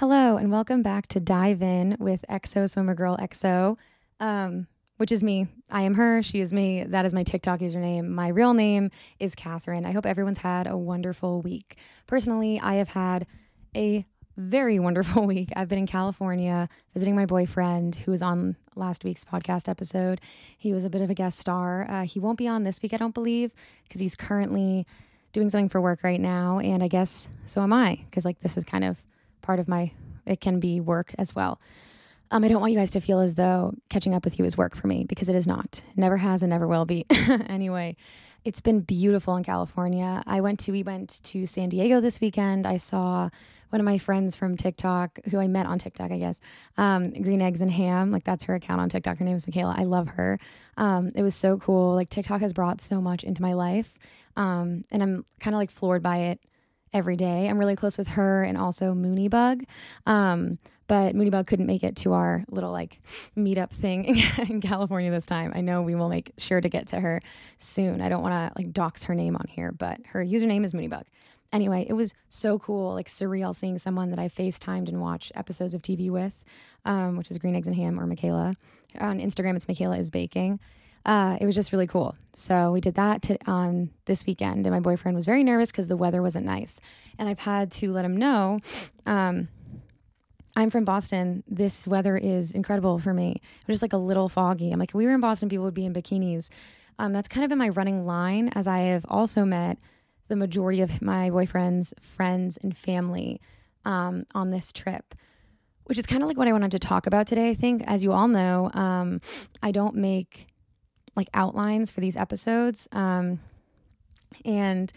Hello, and welcome back to Dive In with XO Swimmer Girl XO, um, which is me. I am her. She is me. That is my TikTok username. My real name is Catherine. I hope everyone's had a wonderful week. Personally, I have had a very wonderful week. I've been in California visiting my boyfriend who was on last week's podcast episode. He was a bit of a guest star. Uh, he won't be on this week, I don't believe, because he's currently doing something for work right now. And I guess so am I, because like this is kind of part of my, it can be work as well. Um, I don't want you guys to feel as though catching up with you is work for me because it is not. Never has and never will be. anyway, it's been beautiful in California. I went to, we went to San Diego this weekend. I saw one of my friends from TikTok, who I met on TikTok, I guess, um, Green Eggs and Ham. Like that's her account on TikTok. Her name is Michaela. I love her. Um, it was so cool. Like TikTok has brought so much into my life. Um, and I'm kind of like floored by it every day. I'm really close with her and also Moonybug. Um, but Moonybug couldn't make it to our little like meetup thing in California this time. I know we will make sure to get to her soon. I don't want to like dox her name on here, but her username is Moonybug. Anyway, it was so cool, like surreal seeing someone that I FaceTimed and watched episodes of TV with, um, which is Green Eggs and Ham or Michaela. On Instagram, it's Michaela is Baking uh, it was just really cool. So we did that to, on this weekend, and my boyfriend was very nervous because the weather wasn't nice. And I've had to let him know. Um, I'm from Boston. This weather is incredible for me. It was just like a little foggy. I'm like, if we were in Boston, people would be in bikinis. Um, that's kind of been my running line, as I have also met the majority of my boyfriend's friends and family um, on this trip which is kind of like what I wanted to talk about today. I think, as you all know, um, I don't make like outlines for these episodes. Um, and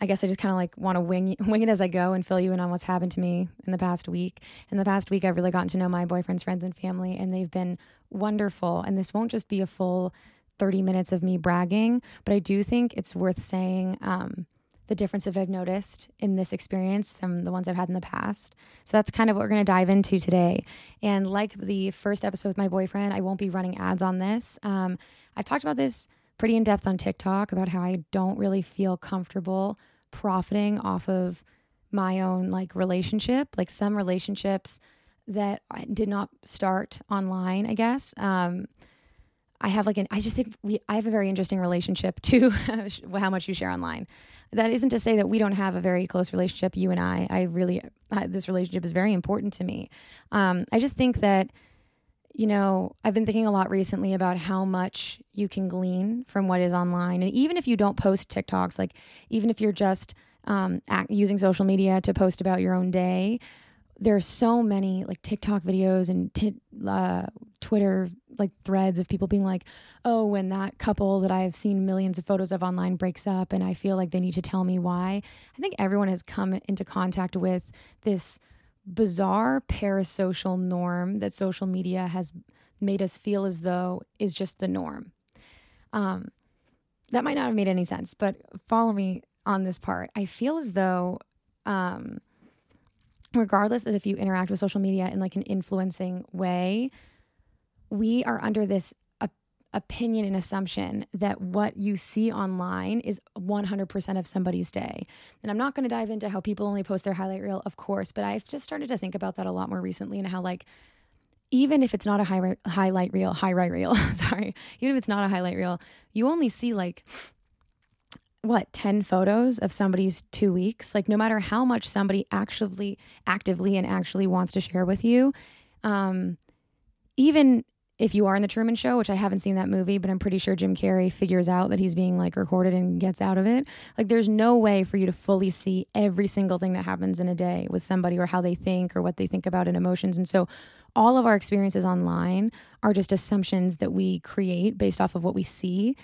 I guess I just kind of like want to wing wing it as I go and fill you in on what's happened to me in the past week. In the past week, I've really gotten to know my boyfriend's friends and family, and they've been wonderful. And this won't just be a full 30 minutes of me bragging, but I do think it's worth saying um, the difference that I've noticed in this experience from the ones I've had in the past. So that's kind of what we're going to dive into today. And like the first episode with my boyfriend, I won't be running ads on this. Um, I've talked about this pretty in depth on TikTok about how I don't really feel comfortable profiting off of my own like relationship, like some relationships that did not start online, I guess. Um, I have like an, I just think we, I have a very interesting relationship to how much you share online. That isn't to say that we don't have a very close relationship, you and I. I really, uh, this relationship is very important to me. Um, I just think that, you know, I've been thinking a lot recently about how much you can glean from what is online. And even if you don't post TikToks, like even if you're just um, act, using social media to post about your own day, there are so many like TikTok videos and t- uh, Twitter like threads of people being like, "Oh, when that couple that I've seen millions of photos of online breaks up and I feel like they need to tell me why." I think everyone has come into contact with this bizarre parasocial norm that social media has made us feel as though is just the norm. Um, that might not have made any sense, but follow me on this part. I feel as though um, regardless of if you interact with social media in like an influencing way, we are under this opinion and assumption that what you see online is 100% of somebody's day. And I'm not going to dive into how people only post their highlight reel, of course, but I've just started to think about that a lot more recently and how like even if it's not a high, highlight reel, highlight reel, sorry, even if it's not a highlight reel, you only see like what 10 photos of somebody's 2 weeks like no matter how much somebody actively actively and actually wants to share with you um even if you are in the Truman Show, which I haven't seen that movie, but I'm pretty sure Jim Carrey figures out that he's being like recorded and gets out of it. Like, there's no way for you to fully see every single thing that happens in a day with somebody or how they think or what they think about in emotions. And so, all of our experiences online are just assumptions that we create based off of what we see.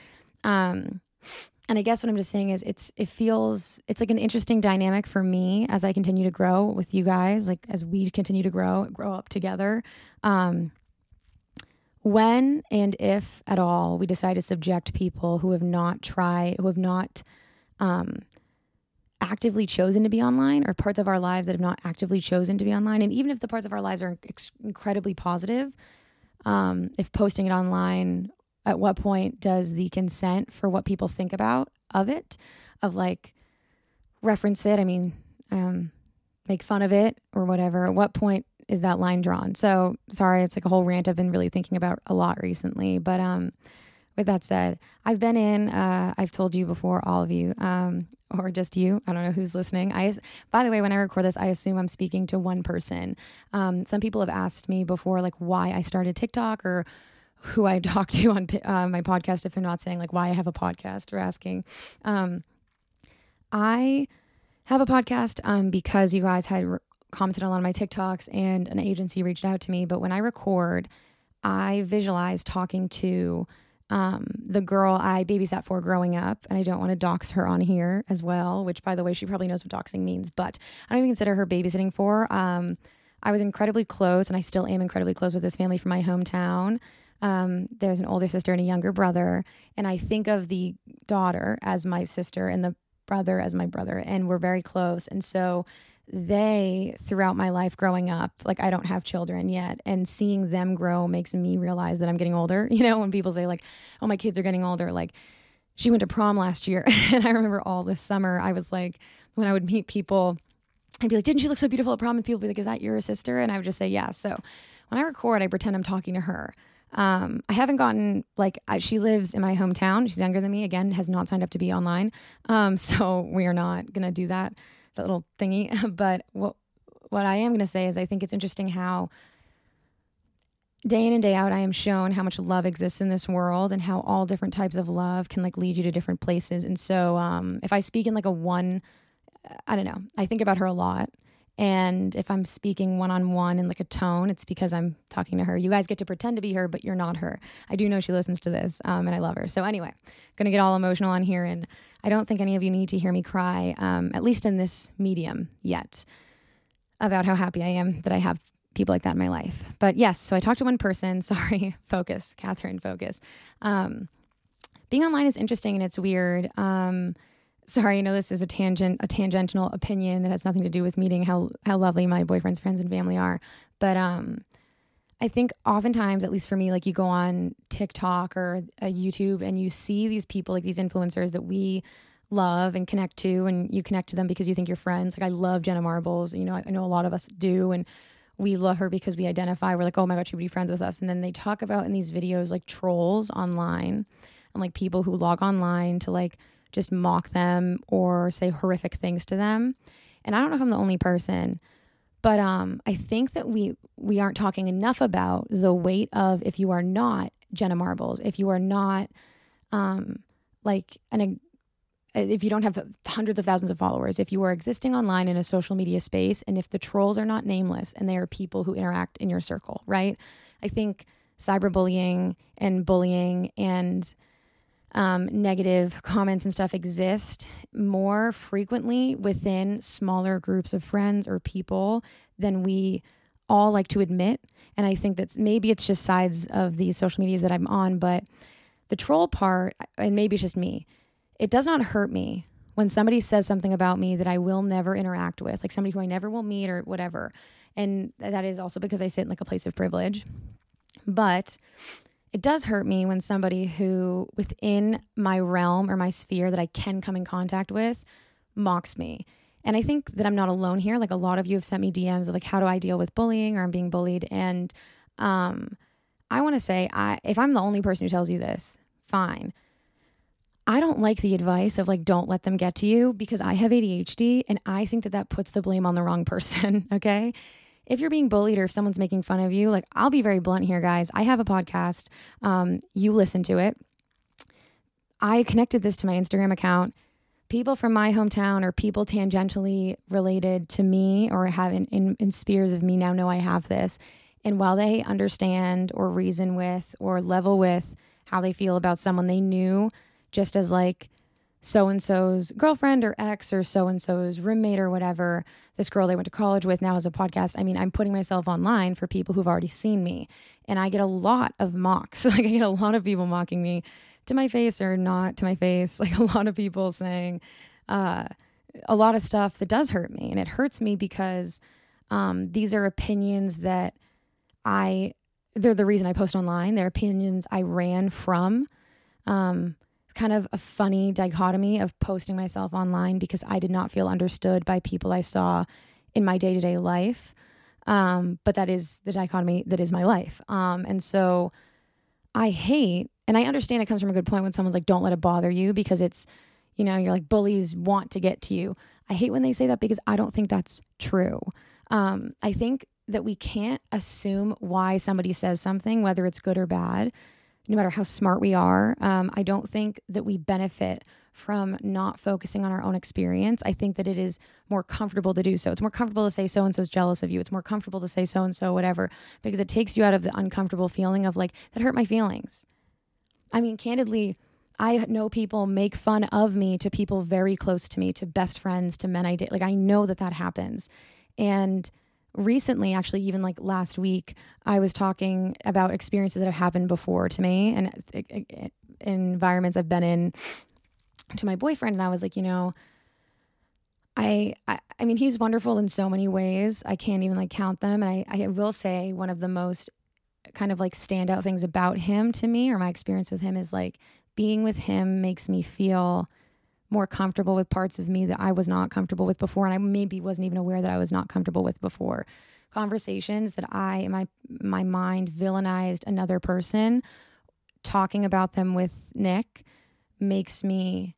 Um, and I guess what I'm just saying is it's it feels it's like an interesting dynamic for me as I continue to grow with you guys, like as we continue to grow, grow up together. Um, when and if at all we decide to subject people who have not tried, who have not um, actively chosen to be online, or parts of our lives that have not actively chosen to be online, and even if the parts of our lives are incredibly positive, um, if posting it online, at what point does the consent for what people think about of it, of like reference it? I mean, um, make fun of it or whatever, at what point is that line drawn? So sorry, it's like a whole rant I've been really thinking about a lot recently. But um, with that said, I've been in. Uh, I've told you before, all of you, um, or just you. I don't know who's listening. I, by the way, when I record this, I assume I'm speaking to one person. Um, some people have asked me before, like why I started TikTok or who I talk to on uh, my podcast. If they're not saying like why I have a podcast or asking, um, I have a podcast um, because you guys had commented on a lot of my TikToks and an agency reached out to me. But when I record, I visualize talking to um, the girl I babysat for growing up, and I don't want to dox her on here as well, which, by the way, she probably knows what doxing means, but I don't even consider her babysitting for. Um, I was incredibly close, and I still am incredibly close with this family from my hometown. Um, there's an older sister and a younger brother, and I think of the daughter as my sister and the brother as my brother, and we're very close. And so they throughout my life growing up like i don't have children yet and seeing them grow makes me realize that i'm getting older you know when people say like oh my kids are getting older like she went to prom last year and i remember all this summer i was like when i would meet people i'd be like didn't she look so beautiful at prom and people would be like is that your sister and i would just say yeah so when i record i pretend i'm talking to her um, I haven't gotten like I, she lives in my hometown. She's younger than me. Again, has not signed up to be online, um, so we are not gonna do that that little thingy. but what what I am going to say is I think it's interesting how day in and day out I am shown how much love exists in this world and how all different types of love can like lead you to different places. And so um, if I speak in like a one, I don't know, I think about her a lot. And if I'm speaking one on one in like a tone, it's because I'm talking to her. You guys get to pretend to be her, but you're not her. I do know she listens to this, um, and I love her. So anyway, gonna get all emotional on here, and I don't think any of you need to hear me cry, um, at least in this medium yet, about how happy I am that I have people like that in my life. But yes, so I talked to one person. Sorry, focus, Catherine, focus. Um, being online is interesting and it's weird. Um, sorry, I know this is a tangent, a tangential opinion that has nothing to do with meeting how how lovely my boyfriend's friends and family are. But um, I think oftentimes, at least for me, like you go on TikTok or YouTube and you see these people, like these influencers that we love and connect to, and you connect to them because you think you're friends. Like I love Jenna Marbles. You know, I, I know a lot of us do, and we love her because we identify. We're like, oh my god, she would be friends with us. And then they talk about in these videos like trolls online and like people who log online to like just mock them or say horrific things to them. And I don't know if I'm the only person but um, I think that we we aren't talking enough about the weight of if you are not Jenna Marbles, if you are not um, like an if you don't have hundreds of thousands of followers, if you are existing online in a social media space, and if the trolls are not nameless and they are people who interact in your circle, right? I think cyberbullying and bullying and um, negative comments and stuff exist more frequently within smaller groups of friends or people than we all like to admit. And I think that's maybe it's just sides of these social medias that I'm on, but the troll part, and maybe it's just me, it does not hurt me when somebody says something about me that I will never interact with, like somebody who I never will meet or whatever. And that is also because I sit in like a place of privilege. But it does hurt me when somebody who within my realm or my sphere that I can come in contact with mocks me. And I think that I'm not alone here. Like a lot of you have sent me DMs of like, how do I deal with bullying or I'm being bullied? And um, I want to say, I if I'm the only person who tells you this, fine. I don't like the advice of like, don't let them get to you because I have ADHD and I think that that puts the blame on the wrong person. Okay if you're being bullied or if someone's making fun of you, like I'll be very blunt here, guys. I have a podcast. Um, you listen to it. I connected this to my Instagram account. People from my hometown or people tangentially related to me or have in, in, in spheres of me now know I have this. And while they understand or reason with or level with how they feel about someone they knew, just as like so and so's girlfriend or ex or so and so's roommate or whatever, this girl they went to college with now has a podcast. I mean, I'm putting myself online for people who've already seen me. And I get a lot of mocks. like, I get a lot of people mocking me to my face or not to my face. Like, a lot of people saying uh, a lot of stuff that does hurt me. And it hurts me because um, these are opinions that I, they're the reason I post online. They're opinions I ran from. Um, kind of a funny dichotomy of posting myself online because I did not feel understood by people I saw in my day to day life. Um, but that is the dichotomy that is my life. Um, and so I hate, and I understand it comes from a good point when someone's like, don't let it bother you because it's, you know, you're like, bullies want to get to you. I hate when they say that because I don't think that's true. Um, I think that we can't assume why somebody says something, whether it's good or bad, no matter how smart we are. Um, I don't think that we benefit from not focusing on our own experience. I think that it is more comfortable to do so. It's more comfortable to say so and so's jealous of you. It's more comfortable to say so and so, whatever, because it takes you out of the uncomfortable feeling of like, that hurt my feelings. I mean, candidly, I know people make fun of me to people very close to me, to best friends, to men I date. Like, I know that that happens. And recently, actually, even like last week, I was talking about experiences that have happened before to me and eh, eh, eh, environments I've been in to my boyfriend. And I was like, you know, I, I, I mean, he's wonderful in so many ways. I can't even like count them. And I, I will say one of the most kind of like standout things about him to me or my experience with him is like being with him makes me feel more comfortable with parts of me that I was not comfortable with before. And I maybe wasn't even aware that I was not comfortable with before. Conversations that I, my, my mind, villainized another person, talking about them with Nick makes me,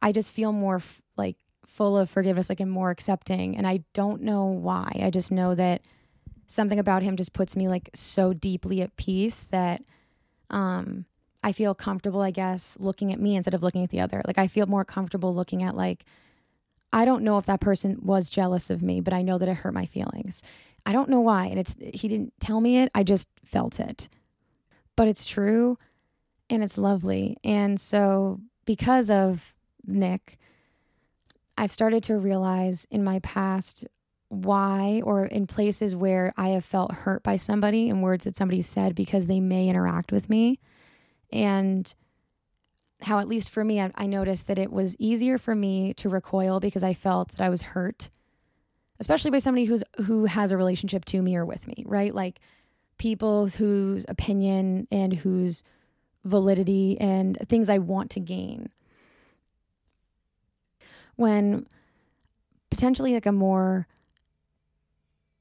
I just feel more f- like full of forgiveness, like I'm more accepting. And I don't know why. I just know that something about him just puts me like so deeply at peace that, um, I feel comfortable, I guess, looking at me instead of looking at the other. Like I feel more comfortable looking at like I don't know if that person was jealous of me, but I know that it hurt my feelings. I don't know why, and it's he didn't tell me it. I just felt it. But it's true and it's lovely. And so because of Nick, I've started to realize in my past why or in places where I have felt hurt by somebody in words that somebody said because they may interact with me and how at least for me I, I, noticed that it was easier for me to recoil because i felt that i was hurt especially by somebody who's who has a relationship to me or with me right? Like people whose opinion and whose validity and things i want to gain. When potentially like a more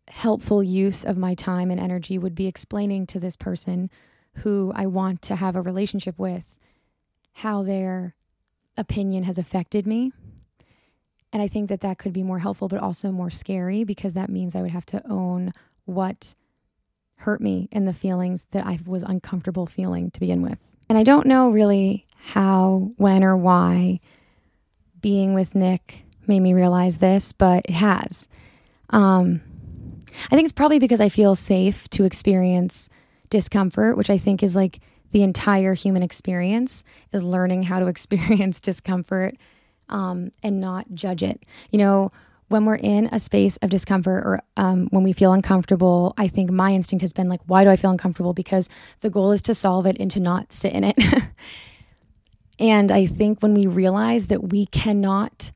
helpful use of my time and energy would be explaining to this person who I want to have a relationship with how their opinion has affected me. And I think that that could be more helpful, but also more scary because that means I would have to own what hurt me and the feelings that I was uncomfortable feeling to begin with. And I don't know really how, when, or why being with Nick made me realize this, but it has. Um, I think it's probably because I feel safe to experience discomfort, which I think is like the entire human experience, is learning how to experience discomfort um, and not judge it. You know, when we're in a space of discomfort or um, when we feel uncomfortable, I think my instinct has been like, why do I feel uncomfortable? Because the goal is to solve it and to not sit in it. and I think when we realize that we cannot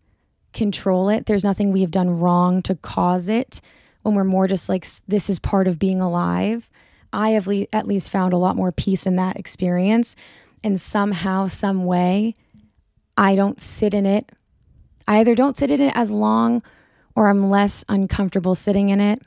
control it, there's nothing we have done wrong to cause it, when we're more just like, this is part of being alive, I have le- at least found a lot more peace in that experience. And somehow, some way, I don't sit in it. I either don't sit in it as long or I'm less uncomfortable sitting in it.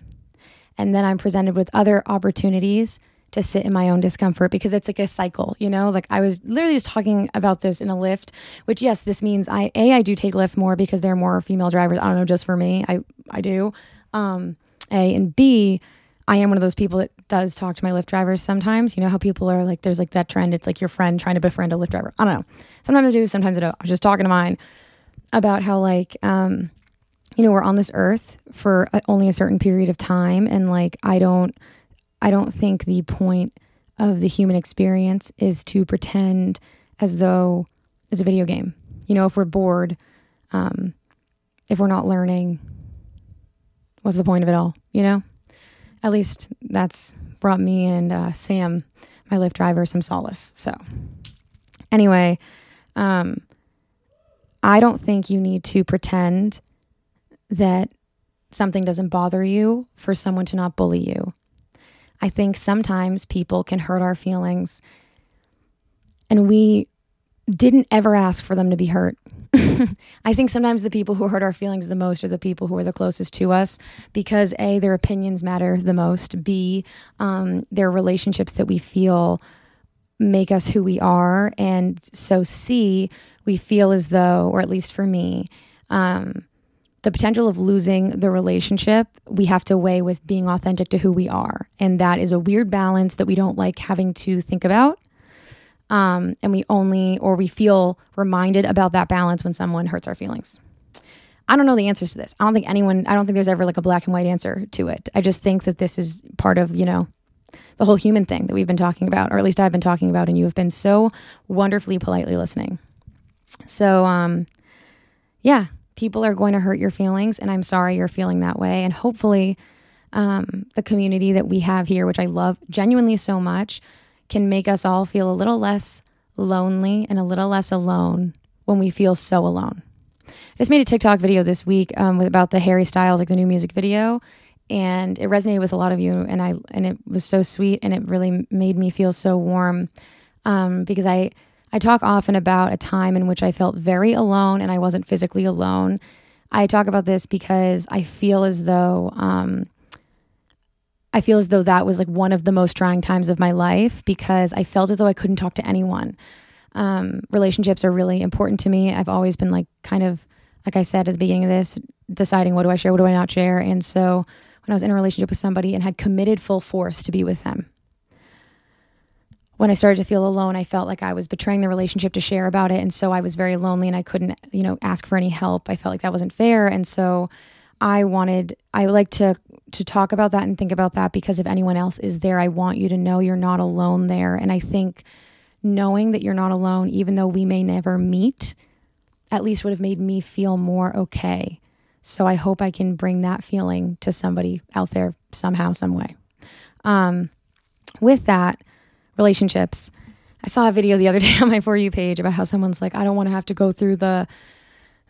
And then I'm presented with other opportunities to sit in my own discomfort because it's like a cycle, you know? Like I was literally just talking about this in a Lyft, which yes, this means I A, I do take Lyft more because there are more female drivers. I don't know, just for me. I I do. Um, a and B, I am one of those people that does talk to my Lyft drivers sometimes. You know how people are like, there's like that trend. It's like your friend trying to befriend a Lyft driver. I don't know. Sometimes I do, sometimes I don't. I was just talking to mine about how, like, um, you know, we're on this earth for only a certain period of time. And like, I don't, I don't think the point of the human experience is to pretend as though it's a video game. You know, if we're bored, um, if we're not learning, what's the point of it all, you know? At least that's brought me and uh, Sam, my Lyft driver, some solace. So, anyway, um, I don't think you need to pretend that something doesn't bother you for someone to not bully you. I think sometimes people can hurt our feelings and we didn't ever ask for them to be hurt. I think sometimes the people who hurt our feelings the most are the people who are the closest to us because A, their opinions matter the most, B, um, their relationships that we feel make us who we are. And so, C, we feel as though, or at least for me, um, the potential of losing the relationship we have to weigh with being authentic to who we are. And that is a weird balance that we don't like having to think about. Um, and we only, or we feel reminded about that balance when someone hurts our feelings. I don't know the answers to this. I don't think anyone, I don't think there's ever like a black and white answer to it. I just think that this is part of, you know, the whole human thing that we've been talking about, or at least I've been talking about, and you have been so wonderfully politely listening. So, um, yeah, people are going to hurt your feelings, and I'm sorry you're feeling that way. And hopefully, um, the community that we have here, which I love genuinely so much, can make us all feel a little less lonely and a little less alone when we feel so alone. I just made a TikTok video this week um, about the Harry Styles, like the new music video, and it resonated with a lot of you and i and it was so sweet and it really made me feel so warm um, because i i talk often about a time in which i felt very alone and i wasn't physically alone i talk about this because i feel as though um, i feel as though that was like one of the most trying times of my life because i felt as though i couldn't talk to anyone um, relationships are really important to me i've always been like kind of like i said at the beginning of this deciding what do i share what do i not share and so when I was in a relationship with somebody and had committed full force to be with them. When I started to feel alone, I felt like I was betraying the relationship to share about it. And so I was very lonely and I couldn't, you know, ask for any help. I felt like that wasn't fair. And so I wanted, I like to, to talk about that and think about that because if anyone else is there, I want you to know you're not alone there. And I think knowing that you're not alone, even though we may never meet, at least would have made me feel more okay so I hope I can bring that feeling to somebody out there somehow, some way. Um, with that, relationships. I saw a video the other day on my For You page about how someone's like, I don't want to have to go through the,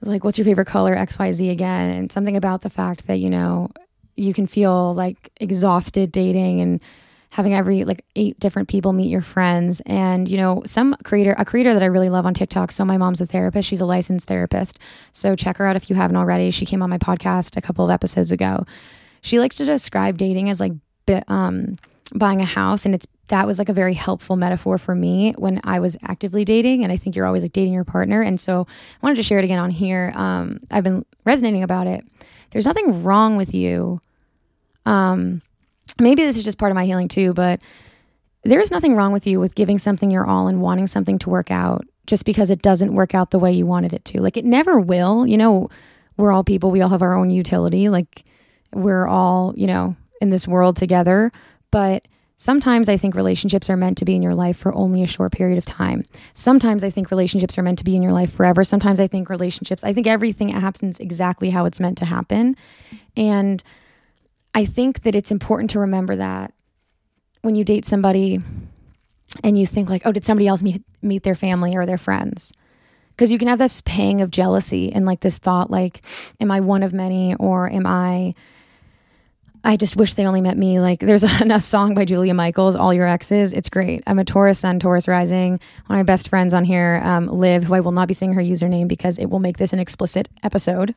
like, what's your favorite color, XYZ again. And something about the fact that, you know, you can feel like exhausted dating and having every like eight different people meet your friends. And you know some creator a creator that i really love on tiktok so my mom's a therapist. She's a licensed therapist. So check her out if you haven't already. She came on my podcast a couple of episodes ago. She likes to describe dating as like um, buying a house and it's that was like a very helpful metaphor for me when I was actively dating. And I think you're always like dating your partner. And so I wanted to share it again on here. Um, I've been resonating about it. There's nothing wrong with you um, maybe this is just part of my healing too, but there is nothing wrong with you with giving something your all and wanting something to work out just because it doesn't work out the way you wanted it to. Like it never will. You know, we're all people, we all have our own utility. Like we're all, you know, in this world together. But sometimes I think relationships are meant to be in your life for only a short period of time. Sometimes I think relationships are meant to be in your life forever. Sometimes I think relationships, I think everything happens exactly how it's meant to happen. And I think that it's important to remember that when you date somebody and you think like, oh, did somebody else meet meet their family or their friends? Because you can have this pang of jealousy and like this thought like, am I one of many or am I I just wish they only met me. Like there's a, a, song by Julia Michaels, All Your Exes. It's great. I'm a Taurus Sun, Taurus Rising. One of my best friends on here, um, Liv, who I will not be saying her username because it will make this an explicit episode.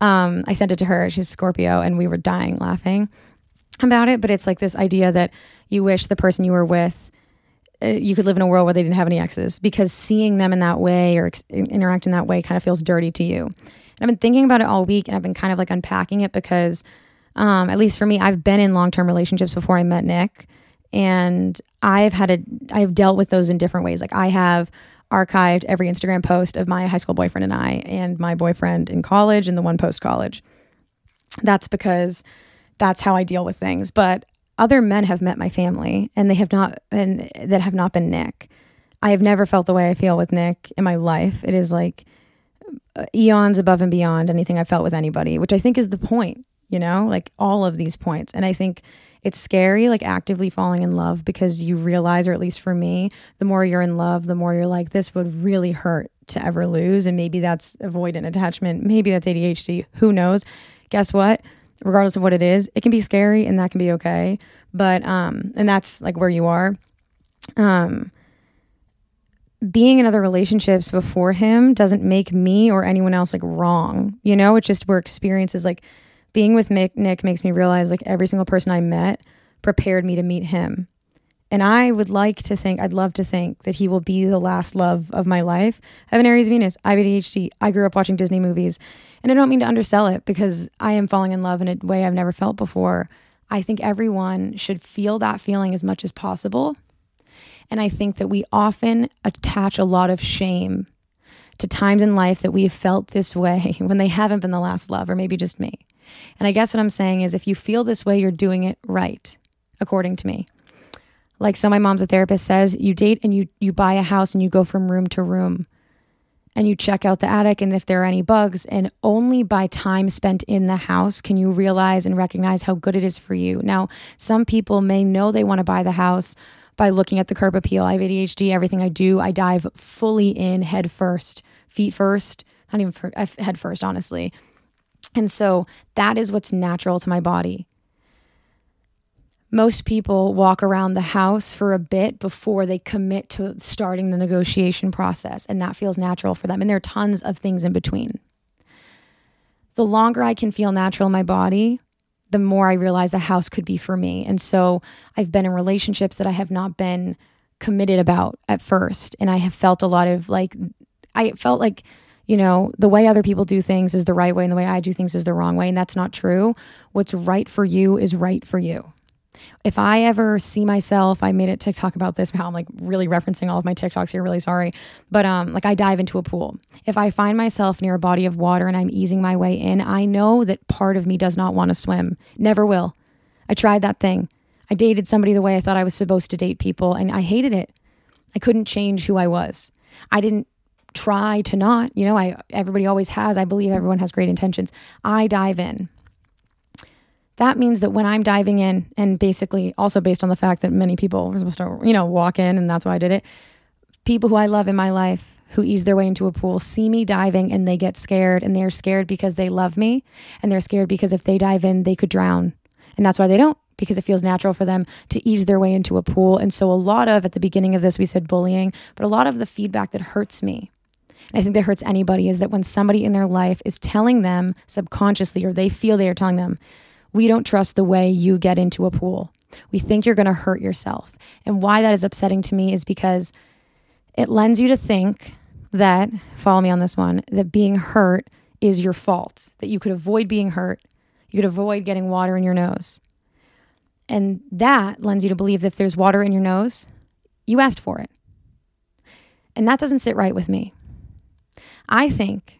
Um, I sent it to her. She's Scorpio, and we were dying laughing about it. But it's like this idea that you wish the person you were with, uh, you could live in a world where they didn't have any exes because seeing them in that way or ex- interact in that way kind of feels dirty to you. And I've been thinking about it all week, and I've been kind of like unpacking it because, um, at least for me, I've been in long term relationships before I met Nick, and I've had a I've dealt with those in different ways. Like I have archived every Instagram post of my high school boyfriend and I, and my boyfriend in college and the one post college. That's because that's how I deal with things. But other men have met my family and they have not and that have not been Nick. I have never felt the way I feel with Nick in my life. It is like uh, eons above and beyond anything I felt with anybody, which I think is the point, you know, like all of these points. And I think it's scary, like actively falling in love because you realize, or at least for me, the more you're in love, the more you're like, this would really hurt to ever lose. And maybe that's avoidant attachment. Maybe that's ADHD. Who knows? Guess what? Regardless of what it is, it can be scary and that can be okay. But, um, and that's like where you are. Um, being in other relationships before him doesn't make me or anyone else like wrong. You know, it's just where experiences like being with Nick, Nick makes me realize like every single person I met prepared me to meet him. And I would like to think, I'd love to think that he will be the last love of my life. I have an Aries Venus, I have ADHD. I grew up watching Disney movies. And I don't mean to undersell it because I am falling in love in a way I've never felt before. I think everyone should feel that feeling as much as possible. And I think that we often attach a lot of shame to times in life that we have felt this way when they haven't been the last love, or maybe just me. And I guess what I'm saying is if you feel this way, you're doing it right, according to me. Like so my mom's a therapist says, you date and you you buy a house and you go from room to room and you check out the attic and if there are any bugs and only by time spent in the house can you realize and recognize how good it is for you. Now, some people may know they want to buy the house by looking at the curb appeal. I have ADHD, everything I do, I dive fully in head first, feet first, not even for, head first, honestly. And so that is what's natural to my body most people walk around the house for a bit before they commit to starting the negotiation process, and that feels natural for them. And there are tons of things in between. The longer I can feel natural in my body, the more I realize the house could be for me. And so I've been in relationships that I have not been committed about at first. And I have felt a lot of like, I felt like, you know, the way other people do things is the right way and the way I do things is the wrong way. And that's not true. What's right for you is right for you if I ever see myself, I made a TikTok about this. How I'm like really referencing all of my TikToks here. Really sorry, but um, like I dive into a pool. If I find myself near a body of water and I'm easing my way in, I know that part of me does not want to swim. Never will. I tried that thing. I dated somebody the way I thought I was supposed to date people, and I hated it. I couldn't change who I was. I didn't try to not. You know, I everybody always has. I believe everyone has great intentions. I dive in that means that when I'm diving in, and basically also based on the fact that many people are supposed to, you know, walk in, and that's why I did it, people who I love in my life who ease their way into a pool see me diving and they get scared, and they're scared because they love me, and they're scared because if they dive in, they could drown. And that's why they don't, because it feels natural for them to ease their way into a pool. And so, a lot of, at the beginning of this, we said bullying, but a lot of the feedback that hurts me I think that hurts anybody is that when somebody in their life is telling them subconsciously, or they feel they are telling them, we don't trust the way you get into a pool. We think you're going to hurt yourself. And why that is upsetting to me is because it lends you to think that, follow me on this one, that being hurt is your fault, that you could avoid being hurt, you could avoid getting water in your nose. And that lends you to believe that if there's water in your nose, you asked for it. And that doesn't sit right with me. I think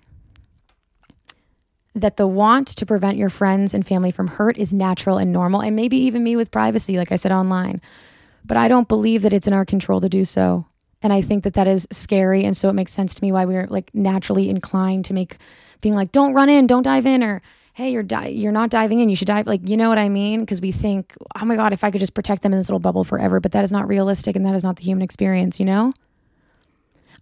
that the want to prevent your friends and family from hurt is natural and normal, and maybe even me with privacy, like I said online. But I don't believe that it's in our control to do so. And I think that that is scary. And so it makes sense to me why we're like naturally inclined to make being like, don't run in, don't dive in, or hey, you're di- you're not diving in, you should dive. Like, you know what I mean? Because we think, oh my God, if I could just protect them in this little bubble forever. But that is not realistic and that is not the human experience, you know?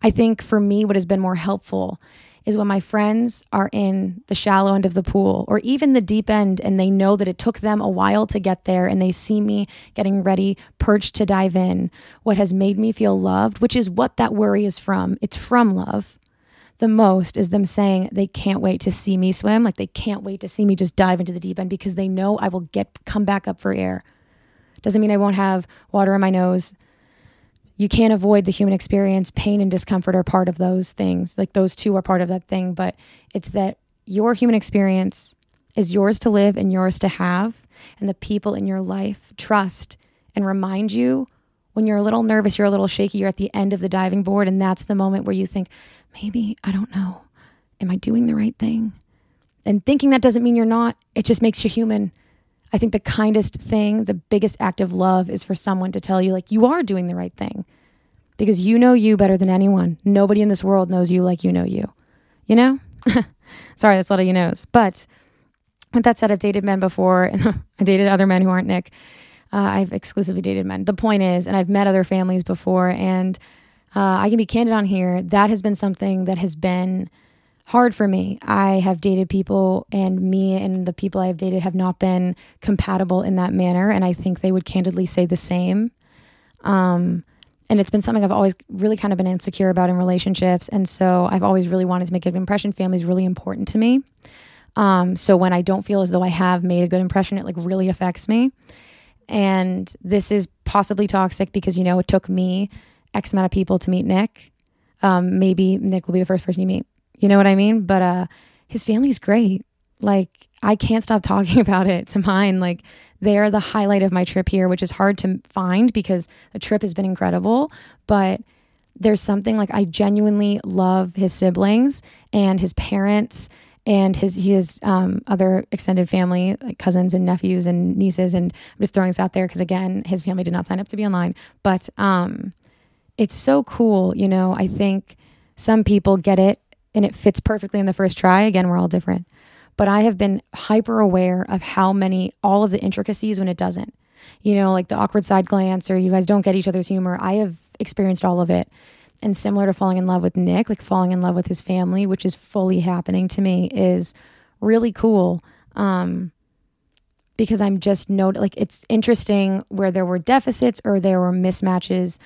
I think for me, what has been more helpful is when my friends are in the shallow end of the pool or even the deep end and they know that it took them a while to get there and they see me getting ready, perched to dive in. What has made me feel loved, which is what that worry is from, it's from love. The most is them saying they can't wait to see me swim, like they can't wait to see me just dive into the deep end because they know I will get come back up for air. Doesn't mean I won't have water in my nose you can't avoid the human experience. Pain and discomfort are part of those things. Like those two are part of that thing, but it's that your human experience is yours to live and yours to have. And the people in your life trust and remind you when you're a little nervous, you're a little shaky, you're at the end of the diving board. And that's the moment where you think, maybe, I don't know, am I doing the right thing? And thinking that doesn't mean you're not, it just makes you human. I think the kindest thing, the biggest act of love is for someone to tell you, like, you are doing the right thing because you know you better than anyone. Nobody in this world knows you like you know you. You know? Sorry, that's a lot of you knows. But with that said, I've dated men before, and I dated other men who aren't Nick. Uh, I've exclusively dated men. The point is, and I've met other families before, and uh, I can be candid on here. That has been something that has been hard for me. I have dated people, and me and the people I have dated have not been compatible in that manner. And I think they would candidly say the same. Um, and it's been something I've always really kind of been insecure about in relationships. And so I've always really wanted to make a good impression. Family is really important to me. Um, so when I don't feel as though I have made a good impression, it like really affects me. And this is possibly toxic because, you know, it took me X amount of people to meet Nick. Um, maybe Nick will be the first person you meet. You know what I mean? But uh, his family's great. Like, I can't stop talking about it to mine. Like, they're the highlight of my trip here, which is hard to find because the trip has been incredible. But there's something like I genuinely love his siblings and his parents and his his um, other extended family, like cousins and nephews and nieces. And I'm just throwing this out there because again, his family did not sign up to be online. But um, it's so cool, you know. I think some people get it and it fits perfectly in the first try. Again, we're all different but I have been hyper aware of how many, all of the intricacies when it doesn't. You know, like the awkward side glance or you guys don't get each other's humor. I have experienced all of it. And similar to falling in love with Nick, like falling in love with his family, which is fully happening to me, is really cool. Um, because I'm just note like it's interesting where there were deficits or there were mismatches.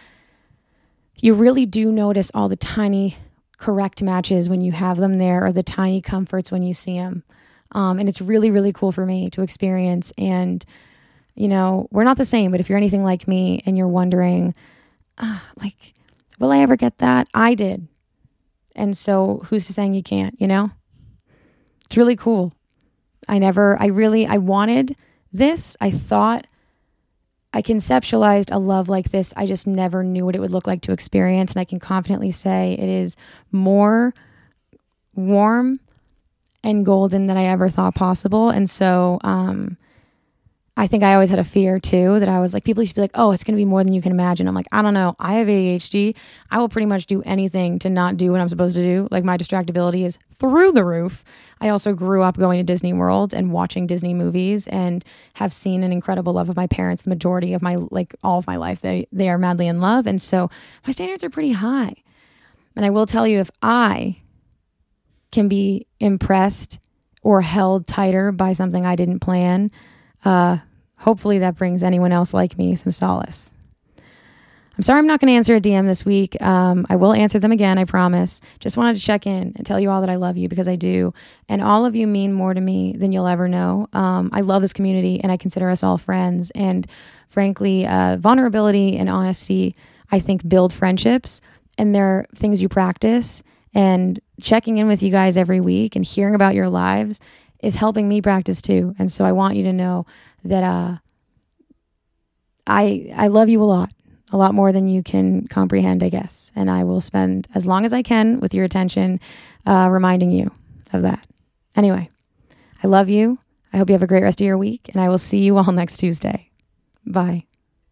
You really do notice all the tiny correct matches when you have them there or the tiny comforts when you see them. Um, and it's really, really cool for me to experience. And, you know, we're not the same, but if you're anything like me and you're wondering, uh, like, will I ever get that? I did. And so who's saying you can't, you know? It's really cool. I never, I really, I wanted this. I thought I conceptualized a love like this. I just never knew what it would look like to experience. And I can confidently say it is more warm and golden than I ever thought possible. And so, um, I think I always had a fear too that I was like, people used to be like, oh, it's going to be more than you can imagine. I'm like, I don't know. I have ADHD. I will pretty much do anything to not do what I'm supposed to do. Like, my distractibility is through the roof. I also grew up going to Disney World and watching Disney movies and have seen an incredible love of my parents the majority of my, like, all of my life. They, they are madly in love. And so my standards are pretty high. And I will tell you, if I can be impressed or held tighter by something I didn't plan, uh, hopefully that brings anyone else like me some solace. I'm sorry I'm not going to answer a DM this week. Um, I will answer them again, I promise. Just wanted to check in and tell you all that I love you because I do. And all of you mean more to me than you'll ever know. Um, I love this community and I consider us all friends. And frankly, uh, vulnerability and honesty, I think, build friendships. And they're things you practice. And checking in with you guys every week and hearing about your lives is helping me practice too. And so I want you to know that uh, I I love you a lot, a lot more than you can comprehend, I guess. And I will spend as long as I can with your attention, uh, reminding you of that. Anyway, I love you. I hope you have a great rest of your week, and I will see you all next Tuesday. Bye.